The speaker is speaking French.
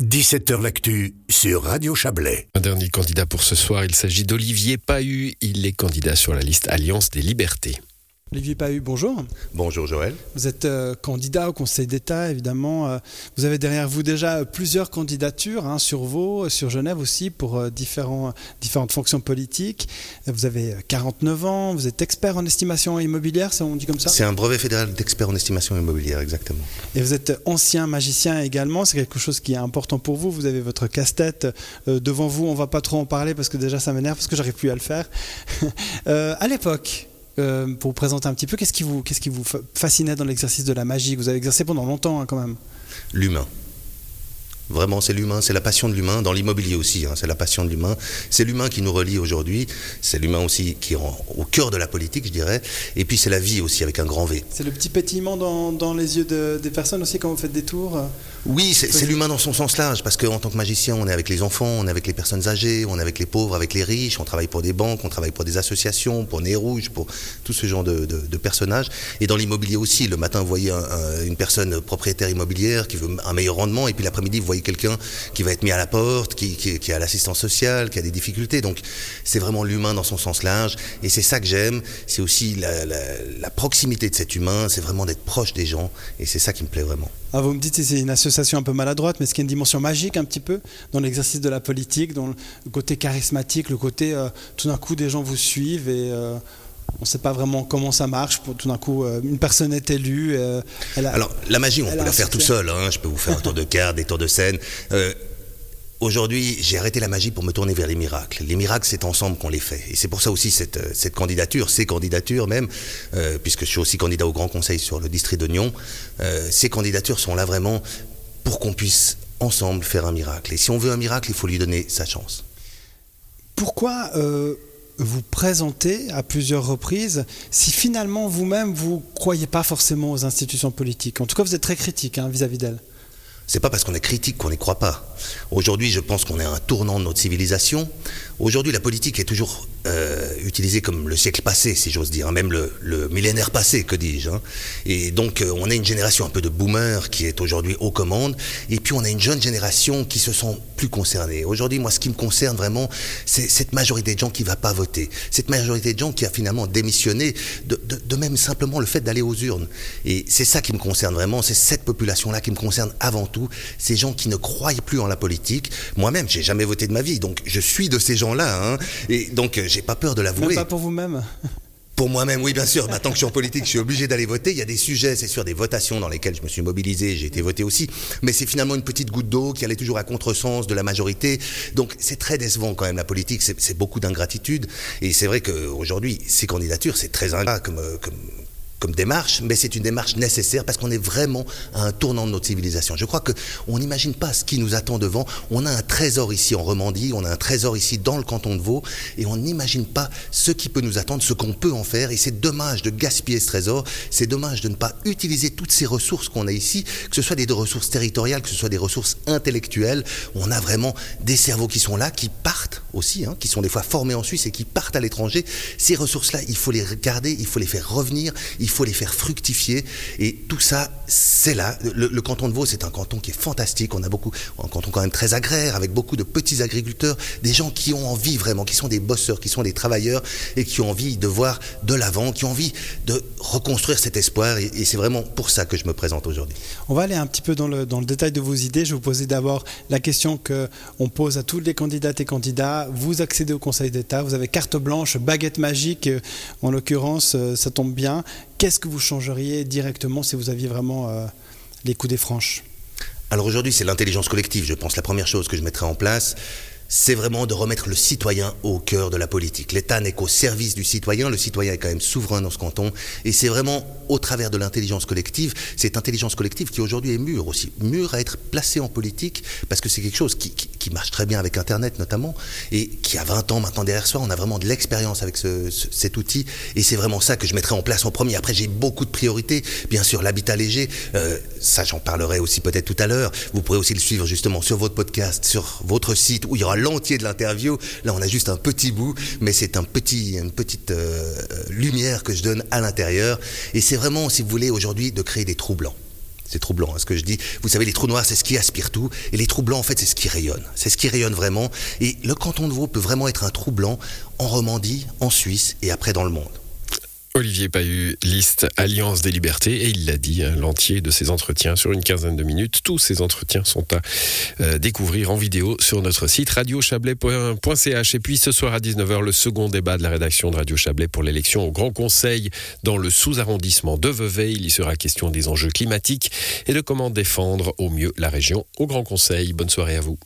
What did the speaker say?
17h L'actu sur Radio Chablais. Un dernier candidat pour ce soir, il s'agit d'Olivier Pahu. Il est candidat sur la liste Alliance des Libertés. Olivier Pahu, bonjour. Bonjour Joël. Vous êtes euh, candidat au Conseil d'État, évidemment. Euh, vous avez derrière vous déjà plusieurs candidatures hein, sur Vaud, sur Genève aussi, pour euh, différents, différentes fonctions politiques. Vous avez 49 ans, vous êtes expert en estimation immobilière, ça on dit comme ça? C'est un brevet fédéral d'expert en estimation immobilière, exactement. Et vous êtes ancien magicien également, c'est quelque chose qui est important pour vous. Vous avez votre casse-tête devant vous, on va pas trop en parler parce que déjà ça m'énerve, parce que j'arrive plus à le faire. à l'époque, euh, pour vous présenter un petit peu, qu'est-ce qui vous, qu'est-ce qui vous fascinait dans l'exercice de la magie Vous avez exercé pendant longtemps hein, quand même? L'humain. Vraiment, c'est l'humain, c'est la passion de l'humain, dans l'immobilier aussi, hein, c'est la passion de l'humain. C'est l'humain qui nous relie aujourd'hui, c'est l'humain aussi qui est au cœur de la politique, je dirais, et puis c'est la vie aussi avec un grand V. C'est le petit pétillement dans, dans les yeux des personnes aussi quand vous faites des tours? Oui, c'est l'humain dans son sens large, parce qu'en tant que magicien, on est avec les enfants, on est avec les personnes âgées, on est avec les pauvres, avec les riches, on travaille pour des banques, on travaille pour des associations, pour Nez Rouge, pour tout ce genre de, de, personnages. Et dans l'immobilier aussi, le matin, vous voyez une personne propriétaire immobilière qui veut un meilleur rendement, et puis l'après-midi, vous voyez quelqu'un qui va être mis à la porte, qui, qui, a l'assistance sociale, qui a des difficultés. Donc c'est vraiment l'humain dans son sens large. Et c'est ça que j'aime. C'est aussi la, proximité de cet humain. C'est vraiment d'être proche des gens. Et c'est ça qui me plaît vraiment. Ah, vous me dites c'est une association un peu maladroite, mais est-ce qu'il y a une dimension magique un petit peu dans l'exercice de la politique, dans le côté charismatique, le côté euh, tout d'un coup des gens vous suivent et euh, on ne sait pas vraiment comment ça marche. Pour, tout d'un coup, euh, une personne est élue. Alors, la magie, on peut la faire tout seul. Hein. Je peux vous faire un tour de carte, des tours de scène. Aujourd'hui, j'ai arrêté la magie pour me tourner vers les miracles. Les miracles, c'est ensemble qu'on les fait. Et c'est pour ça aussi cette, cette candidature, ces candidatures même, puisque je suis aussi candidat au Grand Conseil sur le district de Nyon, ces candidatures sont là vraiment pour qu'on puisse ensemble faire un miracle. Et si on veut un miracle, il faut lui donner sa chance. Pourquoi vous présenter à plusieurs reprises si finalement vous-même vous ne croyez pas forcément aux institutions politiques? En tout cas, vous êtes très critique hein, vis-à-vis d'elles. C'est pas parce qu'on est critique qu'on n'y croit pas. Aujourd'hui, je pense qu'on est à un tournant de notre civilisation. Aujourd'hui, la politique est toujours euh, utilisé comme le siècle passé, si j'ose dire, hein, même le, millénaire passé, que dis-je. Hein. Et donc, euh, on a une génération un peu de boomers qui est aujourd'hui aux commandes, et puis on a une jeune génération qui se sent plus concernée. Aujourd'hui, moi, ce qui me concerne vraiment, c'est cette majorité de gens qui ne va pas voter, cette majorité de gens qui a finalement démissionné, de, même simplement le fait d'aller aux urnes. Et c'est ça qui me concerne vraiment, c'est cette population-là qui me concerne avant tout, ces gens qui ne croient plus en la politique. Moi-même, j'ai jamais voté de ma vie, donc je suis de ces gens-là. Hein. Et donc, j'ai pas peur de l'avouer. Même pas pour vous-même pour moi-même, oui, bien sûr. Maintenant que je suis en politique, je suis obligé d'aller voter. Il y a des sujets, c'est sûr, des votations dans lesquelles je me suis mobilisé, j'ai été voté aussi. Mais c'est finalement une petite goutte d'eau qui allait toujours à contresens de la majorité. Donc c'est très décevant quand même la politique. C'est beaucoup d'ingratitude. Et c'est vrai qu'aujourd'hui, ces candidatures, c'est très ingrat comme, comme, comme démarche, mais c'est une démarche nécessaire parce qu'on est vraiment à un tournant de notre civilisation. Je crois qu'on n'imagine pas ce qui nous attend devant. On a un trésor ici en Romandie, on a un trésor ici dans le canton de Vaud, et on n'imagine pas ce qui peut nous attendre, ce qu'on peut en faire. Et c'est dommage de gaspiller ce trésor, c'est dommage de ne pas utiliser toutes ces ressources qu'on a ici, que ce soit des ressources territoriales, que ce soit des ressources intellectuelles. On a vraiment des cerveaux qui sont là, qui partent aussi, hein, qui sont des fois formés en Suisse et qui partent à l'étranger. Ces ressources-là, il faut les regarder, il faut les faire revenir, faut les faire fructifier. Et tout ça, c'est là. Le, canton de Vaud, c'est un canton qui est fantastique. On a beaucoup, un canton quand même très agraire, avec beaucoup de petits agriculteurs, des gens qui ont envie vraiment, qui sont des bosseurs, qui sont des travailleurs et qui ont envie de voir de l'avant, qui ont envie de reconstruire cet espoir. Et, c'est vraiment pour ça que je me présente aujourd'hui. On va aller un petit peu dans le, détail de vos idées. Je vais vous poser d'abord la question qu'on pose à tous les candidates et candidats. Vous accédez au Conseil d'État, vous avez carte blanche, baguette magique, en l'occurrence, euh, ça tombe bien. Qu'est-ce que vous changeriez directement si vous aviez vraiment euh, les coups des franches? Alors aujourd'hui, c'est l'intelligence collective, je pense, la première chose que je mettrais en place. C'est vraiment de remettre le citoyen au cœur de la politique. L'État n'est qu'au service du citoyen, le citoyen est quand même souverain dans ce canton, et c'est vraiment au travers de l'intelligence collective, cette intelligence collective qui aujourd'hui est mûre aussi, mûre à être placée en politique, parce que c'est quelque chose qui, marche très bien avec Internet notamment, et qui a 20 ans maintenant derrière soi, on a vraiment de l'expérience avec cet outil, et c'est vraiment ça que je mettrai en place en premier. Après, j'ai beaucoup de priorités, bien sûr, l'habitat léger, euh, ça j'en parlerai aussi peut-être tout à l'heure, vous pourrez aussi le suivre justement sur votre podcast, sur votre site, où il y aura l'entier de l'interview. Là, on a juste un petit bout, mais c'est un petit, une petite euh, lumière que je donne à l'intérieur. Et c'est vraiment, si vous voulez, aujourd'hui, de créer des trous blancs. C'est troublant hein, ce que je dis. Vous savez, les trous noirs, c'est ce qui aspire tout, et les trous blancs, en fait, c'est ce qui rayonne. C'est ce qui rayonne vraiment. Et le canton de Vaud peut vraiment être un trou blanc en Romandie, en Suisse et après dans le monde. Olivier Pahu, liste Alliance des Libertés, et il l'a dit, hein, l'entier de ses entretiens sur une quinzaine de minutes. Tous ces entretiens sont à euh, découvrir en vidéo sur notre site radiochablais.ch. Et puis ce soir à 19h, le second débat de la rédaction de Radio Chablais pour l'élection au Grand Conseil dans le sous-arrondissement de Vevey. Il y sera question des enjeux climatiques et de comment défendre au mieux la région au Grand Conseil. Bonne soirée à vous.